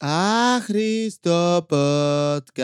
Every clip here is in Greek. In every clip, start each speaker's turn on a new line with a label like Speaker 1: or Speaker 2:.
Speaker 1: Άχρηστο podcast.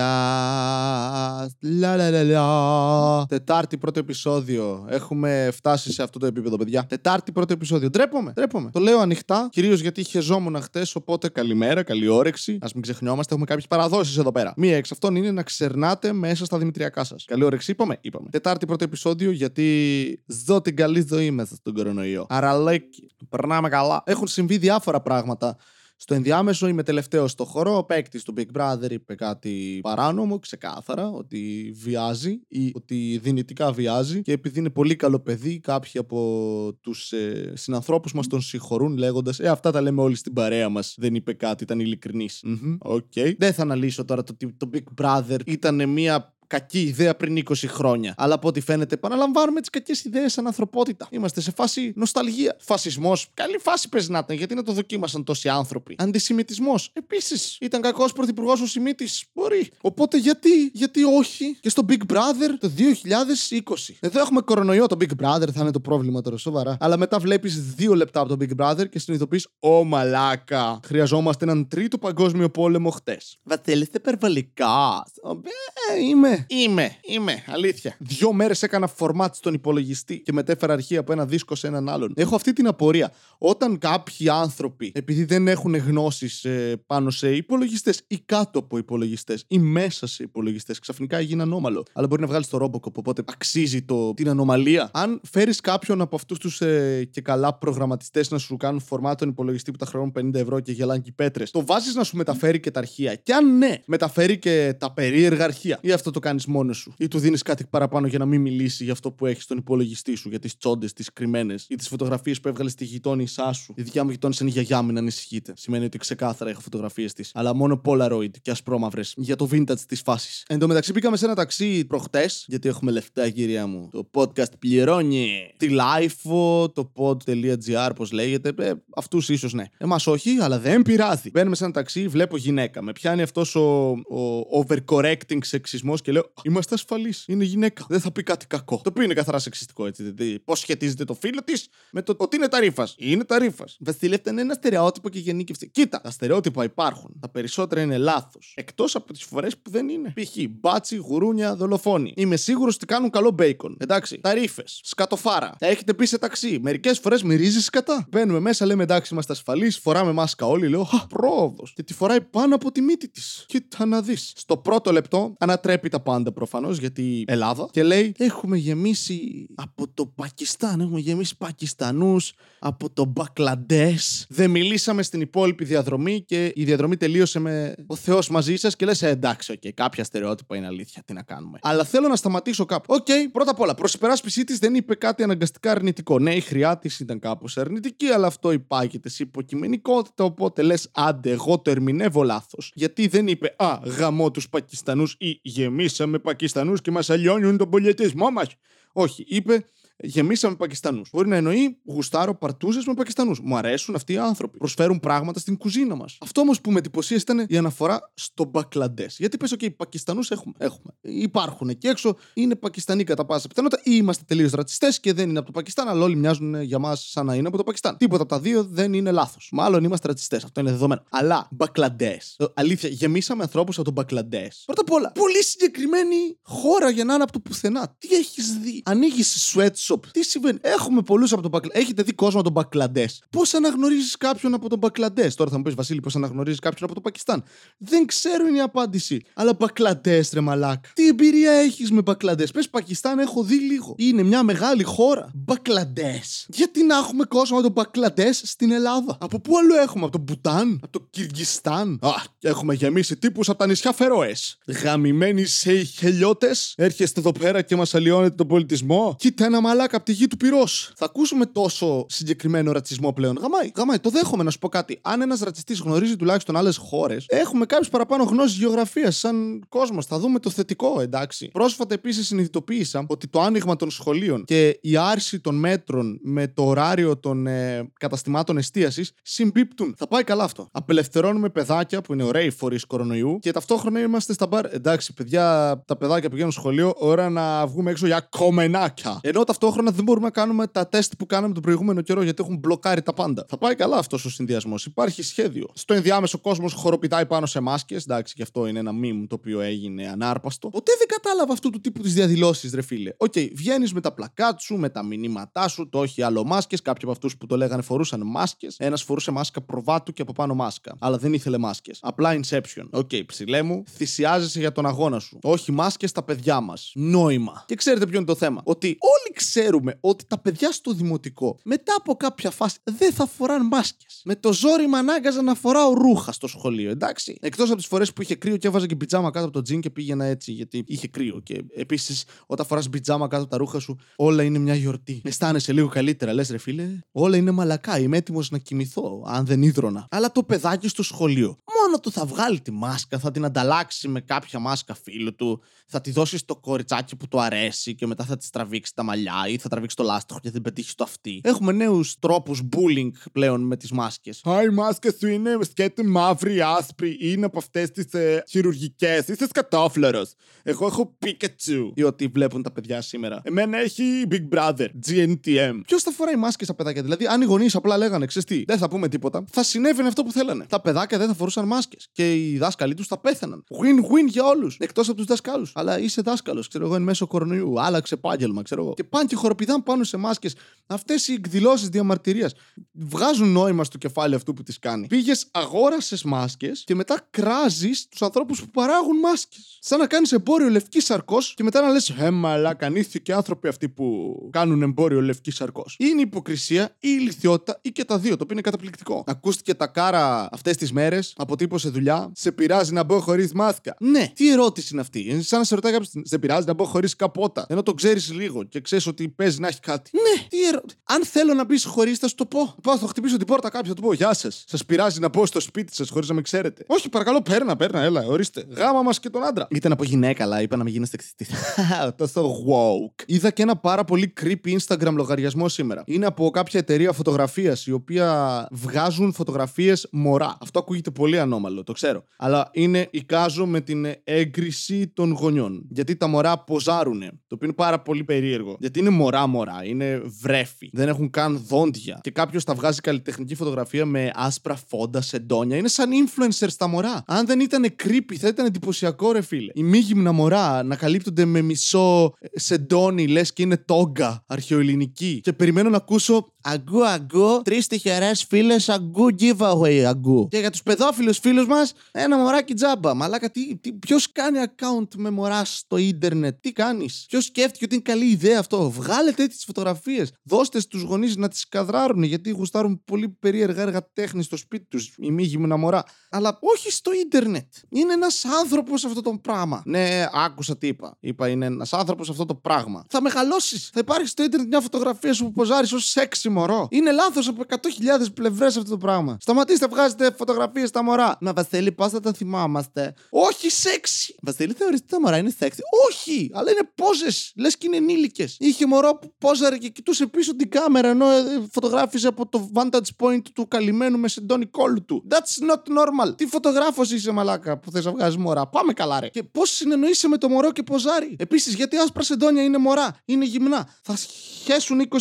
Speaker 1: Λα, λα, λα, λα. Τετάρτη πρώτο επεισόδιο. Έχουμε φτάσει σε αυτό το επίπεδο, παιδιά. Τετάρτη πρώτο επεισόδιο. Ντρέπομαι, ντρέπομαι. Το λέω ανοιχτά, κυρίως γιατί χεζόμουν χτες. Οπότε καλημέρα, καλή όρεξη. Α μην ξεχνιόμαστε, έχουμε κάποιες παραδόσεις εδώ πέρα. Μία εξ αυτών είναι να ξερνάτε μέσα στα δημητριακά σας. Καλή όρεξη, είπαμε, είπαμε. Τετάρτη πρώτο επεισόδιο γιατί ζω την καλή ζωή μέσα στον κορονοϊό. Αραλέκι. Περνάμε καλά. Έχουν συμβεί διάφορα πράγματα στο ενδιάμεσο είμαι τελευταίος στο χώρο. Ο παίκτης του Big Brother είπε κάτι παράνομο, ξεκάθαρα, ότι βιάζει ή ότι δυνητικά βιάζει. Και επειδή είναι πολύ καλό παιδί, κάποιοι από τους ε, συνανθρώπους μας τον συγχωρούν λέγοντας Ε, αυτά τα λέμε όλοι στην παρέα μας. Δεν είπε κάτι, ήταν ειλικρινής. Okay. Δεν θα αναλύσω τώρα το ότι το Big Brother ήταν μια κακή ιδέα πριν 20 χρόνια. Αλλά από ό,τι φαίνεται, επαναλαμβάνουμε τις κακές ιδέες σαν ανθρωπότητα. Είμαστε σε φάση νοσταλγία. Φασισμός, καλή φάση παίζει να ήταν, γιατί να το δοκίμασαν τόσοι άνθρωποι. Αντισημιτισμός, επίσης. Ήταν κακός πρωθυπουργός ο Σιμίτης. Μπορεί. Οπότε γιατί, γιατί όχι; Και στο Big Brother το 2020. Εδώ έχουμε κορονοϊό το Big Brother, θα είναι το πρόβλημα τώρα, σοβαρά. Αλλά μετά βλέπεις δύο λεπτά από το Big Brother και συνειδητοποιείς, Ω μαλάκα, χρειαζόμαστε έναν τρίτο παγκόσμιο πόλεμο χτες. Βατέλεστε υπερβολικά. Ε, είμαι Είμαι, είμαι, αλήθεια. Δύο μέρες έκανα φορμάτ στον υπολογιστή και μετέφερα αρχεία από ένα δίσκο σε έναν άλλον. Έχω αυτή την απορία. Όταν κάποιοι άνθρωποι, επειδή δεν έχουν γνώσεις ε, πάνω σε υπολογιστές ή κάτω από υπολογιστές ή μέσα σε υπολογιστές, ξαφνικά έγινε ανώμαλο. Αλλά μπορεί να βγάλεις το Robocop, οπότε αξίζει το, την ανομαλία. Αν φέρεις κάποιον από αυτούς τους ε, και καλά προγραμματιστές να σου κάνουν φορμάτ τον υπολογιστή που τα χρεώνουν 50 ευρώ και γελάνε και πέτρες, το βάζεις να σου μεταφέρει και τα αρχεία. Και αν ναι, μεταφέρει και τα περίεργα αρχεία. Ή αυτό το κάνεις μόνος σου. Ή του δίνεις κάτι παραπάνω για να μην μιλήσει για αυτό που έχεις στον υπολογιστή σου, για τις τσόντες, τις κρυμμένες ή τις φωτογραφίες που έβγαλες στη γειτόνισά σου. Η δικιά μου γειτόνισσα είναι η γιαγιά μου να ανησυχείτε. Σημαίνει ότι ξεκάθαρα έχω φωτογραφίες της. Αλλά μόνο Polaroid και ασπρόμαυρες για το vintage της φάσης. Εν τω μεταξύ πήγαμε σε ένα ταξί προχτές, γιατί έχουμε λεφτά, κυρία μου. Το podcast πληρώνει. Τη Lifeo, το pod.gr, πώς λέγεται. Ε, Αυτούς ίσως ναι. Εμάς όχι, αλλά δεν πειράζει. Μπαίνουμε σε ένα ταξί, βλέπω γυναίκα. Με πιάνει αυτός ο, ο overcorrecting σεξισμός και λέω Είμαστε ασφαλείς. Είναι γυναίκα. Δεν θα πει κάτι κακό. Το οποίο είναι καθαρά σεξιστικό έτσι. Δηλαδή, πώς σχετίζεται το φίλο της με το ότι είναι ταρήφα. Είναι ταρήφα. Βασιλεύτε είναι ένα στερεότυπο και γενίκευση. Κοίτα, τα στερεότυπα υπάρχουν. Τα περισσότερα είναι λάθος. Εκτός από τις φορές που δεν είναι. Π.χ. μπάτσι, γουρούνια, δολοφόνοι. Είμαι σίγουρος ότι κάνουν καλό μπέικον. Εντάξει. Ταρήφε. Σκατοφάρα. Τα έχετε πει σε ταξί. Μερικές φορές μυρίζει σκατά. Μπαίνουμε μέσα, λέμε εντάξει, είμαστε ασφαλείς. Φοράμε μάσκα όλοι. Λέω Χα, πρόοδος. Και τη φοράει πάνω από τη μύτη της. Κοίτα να δεις. Στο πρώτο λεπτό ανατρέπει τα πάντα προφανώς γιατί Ελλάδα και λέει έχουμε γεμίσει από το Πακιστάν, έχουμε γεμίσει Πακιστανούς από το Μπανγκλαντές. Δεν μιλήσαμε στην υπόλοιπη διαδρομή και η διαδρομή τελείωσε με ο Θεός μαζί σας και λες «Ε, εντάξει, okay, κάποια στερεότυπα είναι αλήθεια, τι να κάνουμε. Αλλά θέλω να σταματήσω κάπου. OK, okay, πρώτα απ' όλα, προς υπεράσπιση της δεν είπε κάτι αναγκαστικά αρνητικό. Ναι, η χροιά της ήταν κάπως αρνητική, αλλά αυτό υπάγεται σε υποκειμενικότητα. Οπότε λες, άντε, εγώ το ερμηνεύω λάθος. Γιατί δεν είπε Α, γαμώ τους Πακιστανούς ή γεμίσαμε Πακιστανούς και μας αλλοιώνουν τον πολιτισμό μας. Όχι, είπε γεμίσαμε Πακιστανούς. Μπορεί να εννοεί γουστάρω παρτούζε με Πακιστανούς. Μου αρέσουν αυτοί οι άνθρωποι. Προσφέρουν πράγματα στην κουζίνα μας. Αυτό όμως που με εντυπωσίασε ήταν η αναφορά στο Μπακλαντέ. Γιατί πες, OK, Πακιστανούς έχουμε. έχουμε. Υπάρχουν εκεί έξω, είναι Πακιστανοί κατά πάσα πιθανότητα ή είμαστε τελείως ρατσιστές και δεν είναι από το Πακιστάν, αλλά όλοι μοιάζουν για μας σαν να είναι από το Πακιστάν. Τίποτα από τα δύο δεν είναι λάθος. Μάλλον είμαστε ρατσιστές. Αυτό είναι δεδομένο. Αλλά Μπακλαντέ. Ε, αλήθεια, γεμίσαμε ανθρώπους από τον Μπακλαντέ. Πρώτα απ' όλα, πολύ συγκεκριμένη χώρα για να είναι από το πουθενά. Τι έχεις δει; Ανοίγεις sweat τι συμβαίνει; Έχουμε πολλούς από τον Μπακλαντέ. Έχετε δει κόσμο από τον Μπακλαντέ. Πώς αναγνωρίζεις κάποιον από τον Μπακλαντέ. Τώρα θα μου πεις Βασίλη, πώς αναγνωρίζεις κάποιον από το Πακιστάν; Δεν ξέρω είναι η απάντηση. Αλλά Μπακλαντέ, ρε μαλάκα. Τι εμπειρία έχεις με Μπακλαντέ. Πες Πακιστάν, έχω δει λίγο. Είναι μια μεγάλη χώρα. Μπακλαντέ. Γιατί να έχουμε κόσμο από τον Μπακλαντέ στην Ελλάδα; Από πού άλλο έχουμε, από τον Μπουτάν, από το Κυργιστάν; Α, έχουμε γεμίσει τύπους από τα νησιά Φερόες. Γαμημένοι σε χελιώτε. Έρχεστε εδώ πέρα και μας αλλοιώνετε τον πολιτισμό. Κοίτα ένα μαλάκα από τη γη του πυρός. Θα ακούσουμε τόσο συγκεκριμένο ρατσισμό πλέον. Γαμάει, γαμάει. Το δέχομαι να σου πω κάτι. Αν ένας ρατσιστής γνωρίζει τουλάχιστον άλλες χώρες, έχουμε κάποιε παραπάνω γνώσεις γεωγραφίας σαν κόσμος. Θα δούμε το θετικό, εντάξει. Πρόσφατα επίσης συνειδητοποίησα ότι το άνοιγμα των σχολείων και η άρση των μέτρων με το ωράριο των ε, καταστημάτων εστίασης συμπίπτουν. Θα πάει καλά αυτό. Απελευθερώνουμε παιδάκια που είναι ωραίοι φορείς κορονοϊού και ταυτόχρονα είμαστε στα μπαρ. Εντάξει, παιδιά, τα παιδάκια πηγαίνουν σχολείο, ώρα να βγούμε έξω για γκομενάκια. Ενώ ταυτόχρονα ταυτόχρονα δεν μπορούμε να κάνουμε τα τεστ που κάναμε τον προηγούμενο καιρό γιατί έχουν μπλοκάρει τα πάντα. Θα πάει καλά αυτός ο συνδυασμός. Υπάρχει σχέδιο. Στο ενδιάμεσο κόσμος χοροπηδάει πάνω σε μάσκες. Εντάξει, και αυτό είναι ένα meme το οποίο έγινε ανάρπαστο. Ποτέ δεν κατάλαβα αυτού του τύπου τις διαδηλώσεις, ρε φίλε. OK, okay, βγαίνεις με τα πλακάτ σου, με τα μηνύματά σου, το όχι άλλο μάσκες. Κάποιοι από αυτούς που το λέγανε φορούσαν μάσκες. Ένας φορούσε μάσκα προβάτου και από πάνω μάσκα. Αλλά δεν ήθελε μάσκες. Απλά inception. OK, okay, ψηλέ μου, θυσιάζεσαι για τον αγώνα σου. Όχι μάσκες στα παιδιά μας. Νόημα. Και ξέρετε ποιο είναι το θέμα. Ότι όλοι ξέρουμε ότι τα παιδιά στο δημοτικό μετά από κάποια φάση δεν θα φοράνε μάσκες. Με το ζόρι με ανάγκαζα να φοράω ρούχα στο σχολείο, εντάξει. Εκτός από τις φορές που είχε κρύο και έβαζα και πιτζάμα κάτω από το τζιν και πήγαινα έτσι γιατί είχε κρύο. Και επίσης όταν φοράς πιτζάμα κάτω από τα ρούχα σου, όλα είναι μια γιορτή. Αισθάνεσαι λίγο καλύτερα, λες ρε φίλε. Όλα είναι μαλακά. Είμαι έτοιμος να κοιμηθώ, αν δεν ίδρωνα. Αλλά το παιδάκι στο σχολείο, μόνο του θα βγάλει τη μάσκα, θα την ανταλλάξει με κάποια μάσκα φίλου του, θα τη δώσει στο κοριτσάκι που του αρέσει και μετά θα της τραβήξει τα μαλλιά ή θα τραβήξει το λάστιχο και θα την πετύχει στο αυτή. Έχουμε νέους τρόπους bullying πλέον με τις μάσκες. Α, η μάσκα σου είναι σκέτη μαύρη, άσπρη, είναι από αυτές τις ε, χειρουργικές. Είσαι σκατόφλωρος. Εγώ έχω Pikachu. Ή ότι βλέπουν τα παιδιά σήμερα. Εμένα έχει Big Brother, GNTM. Ποιος θα φοράει μάσκες στα παιδάκια, δηλαδή αν οι γονείς απλά λέγανε, ξέρεις τι, δεν θα πούμε τίποτα, θα συνέβαινε αυτό που θέλανε. Τα παιδάκια δεν θα φορούσαν μάσκε και οι δάσκαλοι τους θα πέθαναν. Win-win για όλους. Εκτός από τους δασκάλους. Αλλά είσαι δάσκαλος, ξέρω εγώ, εν μέσω κορονοϊού. Άλλαξε επάγγελμα, ξέρω εγώ. Και πάνε και χοροπηδάν πάνω σε μάσκες. Αυτές οι εκδηλώσεις διαμαρτυρίας βγάζουν νόημα στο κεφάλι αυτού που τις κάνει. Πήγες, αγόρασες μάσκες και μετά κράζεις τους ανθρώπους που παράγουν μάσκες. Σαν να κάνεις εμπόριο λευκή σαρκός και μετά να λες, Ε, μαλά, κανήθηκε άνθρωποι αυτοί που κάνουν εμπόριο λευκή σαρκός. Είναι υποκρισία ή ηλικιότητα ή και τα δύο, το οποίο είναι καταπληκτικό. Ακούστηκε τα κάρα αυτές τις μέρες, αποτύπωσε δουλειά, σε πειράζει να μπω χωρίς μάσκα. Ναι, τι ερώτηση είναι αυτή; Είναι σαν να σε ρωτάει κάποιος, σε πειράζει να μπω χωρίς καπότα. Ενώ το ξέρεις λίγο και ξέρεις ότι παίζει να έχει κάτι. Ναι, τι ερώτηση. Αν θέλω να μπεις χωρίς, θα σου το πω. Πάω, θα χτυπήσω την πόρτα κάποιο, θα του πω Γεια σας. Σας πειράζει να μπω στο σπίτι σας χωρίς να με ξέρετε. Όχι, παρακαλώ, παίρνα, παίρνα, έλα, ορίστε. Γάμα μας και τον άντρα. Ήταν από γυναίκα, αλλά είπα να μην γίνεστε εξητή. Τόσο woke. Είδα και ένα πάρα πολύ creepy Instagram λογαριασμό σήμερα. Είναι από κάποια εταιρεία φωτογραφίας η οποία βγάζουν φωτογραφίες μωρά. Αυτό ακούγεται πολύ ανώμαλο, το ξέρω. Αλλά είναι εικάζω με την έγκριση των γονιών. Γιατί τα μωρά ποζάρουνε. Το οποίο είναι πάρα πολύ περίεργο. Γιατί είναι μωρά-μωρά, είναι βρέφη. Δεν έχουν καν δόντια. Και κάποιος τα βγάζει καλλιτεχνική φωτογραφία με άσπρα φόντα, σεντόνια. Είναι σαν influencers τα μωρά. Αν δεν ήταν creepy, θα ήταν εντυπωσιακό, ρε φίλε. Οι μη γυμνα μωρά να καλύπτονται με μισό σεντόνι, λες και είναι τόγκα αρχαιοελληνική. Και περιμένω να ακούσω αγκού αγκού, τρεις τυχερές φίλες αγκού giveaway αγκού. Και για τους παιδόφιλους φίλους μας, ένα μωράκι τζάμπα. Μαλάκα, τι, τι, ποιος κάνει account με μωράς στο ίντερνετ, τι κάνεις; Ποιος σκέφτηκε ότι είναι καλή ιδέα αυτό; Βγάλετε έτσι τι φωτογραφίες. Δώστε στους γονείς να τις καδράρουν γιατί γουστάρουν πολύ περίεργα έργα τέχνη στο σπίτι τους, η μη γυμνα μωρά. Αλλά όχι στο ίντερνετ. Είναι ένας άνθρωπος αυτό το πράγμα. Ναι, άκουσα τι είπα. Είπα είναι ένας άνθρωπος αυτό το πράγμα. Θα μεγαλώσεις. Θα υπάρχεις στο ίντερνετ μια φωτογραφία σου που ποζάρεις ως σεξι μωρό. Είναι λάθος από 100.000 πλευρές αυτό το πράγμα. Σταματήστε, βγάζετε φωτογραφίες στα μωρά. Μα Βασίλη, πώς θα τα θυμάμαστε; Όχι σεξι. Βασίλη, θεωρείτε τα μωρά είναι σεξι; Όχι, αλλά είναι πόζε. Λες και είναι ενήλικες. Είχε μωρό που πόζαρε και κοιτούσε πίσω την κάμερα ενώ ε, φωτογράφησε από το vantage point του καλυμμένου με σεντόνι κόλλου του. That's not normal. Τι φωτογράφος είσαι, μαλάκα, που θες να βγάζεις μωρά; Πάμε καλά, ρε. Και πώς συνεννοείσαι με το μωρό και ποζάρι. Επίσης, γιατί άσπρα σεντόνια είναι μωρά, είναι γυμνά; Θα σχέσουν 20.000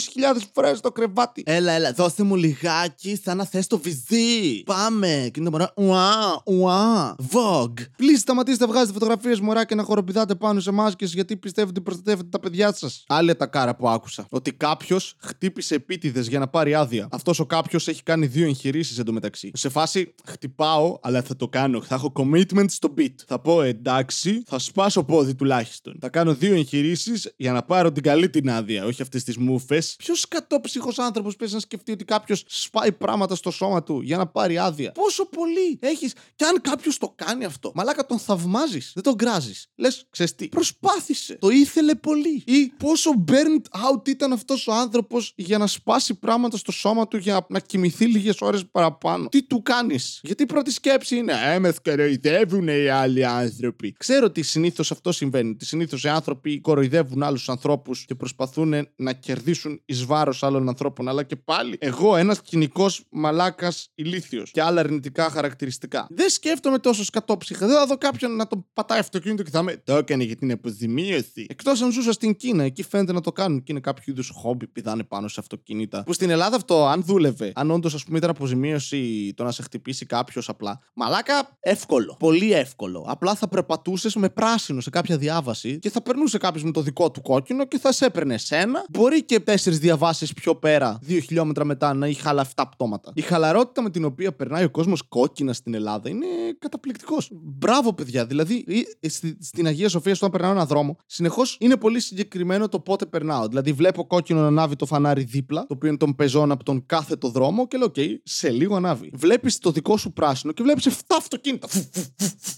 Speaker 1: φορές το κρεβάτι. Έλα, έλα, δώστε μου λιγάκι σαν να θες το βυζί. Πάμε. Και είναι το μωρό. Ουά, ουά. Vogue. Please σταματήστε να βγάζετε φωτογραφίες μωρά και να χοροπηδάτε πάνω σε μάσκε γιατί πιστεύετε ότι προστατεύετε τα παιδιά σας. Άλλη τα κάρα που άκουσα. Ότι κάποιος χτύπησε επίτηδες για να πάρει άδεια. Αυτός ο κάποιος έχει κάνει δύο εγχειρήσεις εντωμεταξύ. Σε φάση χτυπάω, αλλά θα το κάνω. Θα έχω commitment στο beat. Θα πω εντάξει, θα σπάσω πόδι τουλάχιστον. Θα κάνω δύο εγχειρήσεις για να πάρω την καλή την άδεια, όχι αυτές τις μούφε. Ποιος κατόψυχος άνθρωπο παίζει να σκεφτεί ότι κάποιος σπάει πράγματα στο σώμα του για να πάρει άδεια. Πόσο πολύ έχεις. Και αν κάποιος το κάνει αυτό, μαλάκα τον θαυμάζεις. Δεν τον γκράζει. Λες, ξεστή. Προσπάθησε. Το ήθελε πολύ. Ή πόσο burnt out ήταν αυτός ο άνθρωπος για να σπάσει πράγματα στο σώμα του για να κοιμηθεί λίγες ώρες παραπάνω. Τι του κάνεις; Γιατί η πρώτη σκέψη είναι Ε, με κοροϊδεύουν οι άλλοι άνθρωποι. Ξέρω ότι συνήθως αυτό συμβαίνει. Ότι συνήθως οι άνθρωποι κοροϊδεύουν άλλους ανθρώπους και προσπαθούν να κερδίσουν εις βάρος άλλων ανθρώπων τηλέφωνο, αλλά και πάλι. Εγώ, ένας κοινικός μαλάκας ηλίθιος και άλλα αρνητικά χαρακτηριστικά. Δεν σκέφτομαι τόσο σκατόψυχα. Δεν θα δω κάποιον να το πατάει αυτοκίνητο και θα με. Το έκανε για την αποζημίωση. Εκτός αν ζούσα στην Κίνα, εκεί φαίνεται να το κάνουν και είναι κάποιο είδους χόμπι πηδάνε πάνω σε αυτοκίνητα. Που στην Ελλάδα αυτό, αν δούλευε, αν όντως ας πούμε ήταν αποζημίωση το να σε χτυπήσει κάποιος απλά. Μαλάκα, εύκολο. Πολύ εύκολο. Απλά θα περπατούσες με πράσινο σε κάποια διάβαση και θα περνούσε κάποιος με το δικό του κόκκινο και θα σε έπαιρνε σένα. Μπορεί και τέσσερις διαβάσεις πιο πέρα, δύο χιλιόμετρα μετά, να είχε άλλα 7 πτώματα. Η χαλαρότητα με την οποία περνάει ο κόσμος κόκκινα στην Ελλάδα είναι καταπληκτικός. Μπράβο, παιδιά. Δηλαδή, στην Αγία Σοφία, όταν περνάω έναν δρόμο, συνεχώς είναι πολύ συγκεκριμένο το πότε περνάω. Δηλαδή, βλέπω κόκκινο να ανάβει το φανάρι δίπλα, το οποίο είναι τον πεζόν από τον κάθετο δρόμο και λέω: OK, σε λίγο ανάβει. Βλέπεις το δικό σου πράσινο και βλέπεις 7 αυτοκίνητα.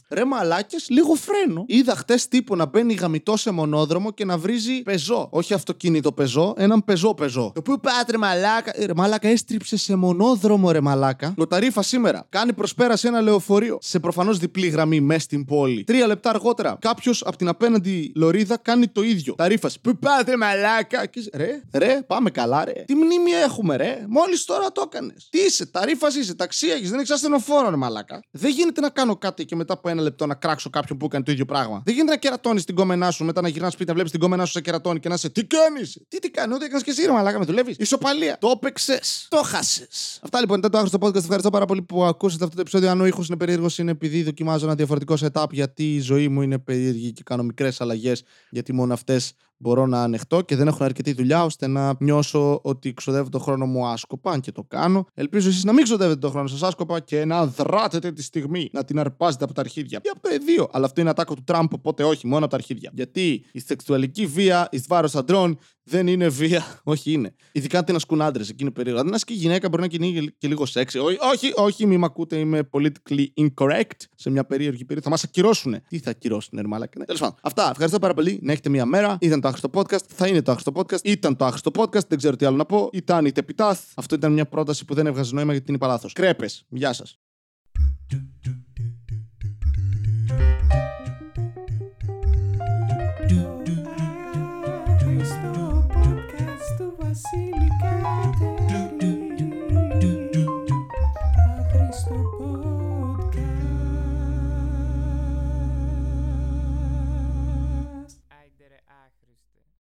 Speaker 1: Ρε μαλάκες, λίγο φρένο. Είδα χτες τύπο να μπαίνει γαμητό σε μονόδρομο και να βρίζει πεζό. Όχι αυτοκίνητο πεζό, έναν πεζό πεζό. Το οποίο πάτε μαλάκα. Ε, ρε μαλάκα έστριψε σε μονόδρομο ρε μαλάκα. Λοταρίφα σήμερα. Κάνει προσπέραση ένα λεωφορείο. Σε προφανώς διπλή γραμμή μέσα στην πόλη. Τρία λεπτά αργότερα κάποιος από την απέναντι λωρίδα κάνει το ίδιο. Ταρίφα. Πού πάτε μαλάκα; Και... Ρε, ρε, πάμε καλά ρε. Τι μνήμη έχουμε ρε; Μόλις τώρα το έκανες. Τι είσαι, ταρίφα είσαι, ταξί έχεις, δεν έχεις ασθενοφόρο ρε μαλάκα. Δεν γίνεται να κάνω κάτι και μετά από ένα λεπτό να κράξω κάποιον που έκανε το ίδιο πράγμα. Δεν γίνεται να κερατώνεις την κόμενά σου μετά να γυρνάς σπίτι να βλέπεις την κόμενά σου σε κερατώνει και να σε Τι κάνεις! Τι τι κάνεις, ό,τι έκανες και εσύ ρε μαλάκα με δουλεύεις; Ισοπαλία. Το έπαιξες. Το χάσε. Αυτά λοιπόν ήταν το άγνωστο podcast. Ευχαριστώ πάρα πολύ που ακούσατε αυτό το επεισόδιο. Αν ο ήχος είναι περίεργος, είναι επειδή δοκιμάζω ένα διαφορετικό setup γιατί η ζωή μου είναι περίεργη και κάνω μικρές αλλαγές γιατί μόνο αυτές μπορώ να ανεχτώ και δεν έχω αρκετή δουλειά ώστε να νιώσω ότι ξοδεύω το χρόνο μου άσκοπα, αν και το κάνω. Ελπίζω εσείς να μην ξοδεύετε το χρόνο σας άσκοπα και να δράτετε τη στιγμή, να την αρπάζετε από τα αρχίδια. Ή από το εδίο. Αλλά αυτό είναι ατάκο του Τραμπ, οπότε όχι, μόνο από τα αρχίδια. Γιατί η σεξουαλική βία ει βάρο αντρών δεν είναι βία. όχι, είναι. Ειδικά αν την ασκούν άντρε, εκεί είναι περίεργο. Αν ασκεί γυναίκα μπορεί να κυνήγει και λίγο σεξ. Όχι, όχι, όχι, μη μ' ακούτε, είμαι politically incorrect σε μια περίεργη περίοδο. Θα μας ακυρώσουν. Τι θα ακυρώσουν, Ερμάλα. Τέλος πάντων. Αυτά. Ευχαριστώ πάρα πολύ. Να έχετε μια μέρα. Ήταν το άχρηστο podcast. Θα είναι το άχρηστο podcast. Ήταν το άχρηστο podcast. Δεν ξέρω τι άλλο να πω. Ήταν είτε επιτάθ. Αυτό ήταν μια πρόταση που δεν έβγαζε νόημα γιατί είναι παλάθο. Κρέπες. Γεια σας.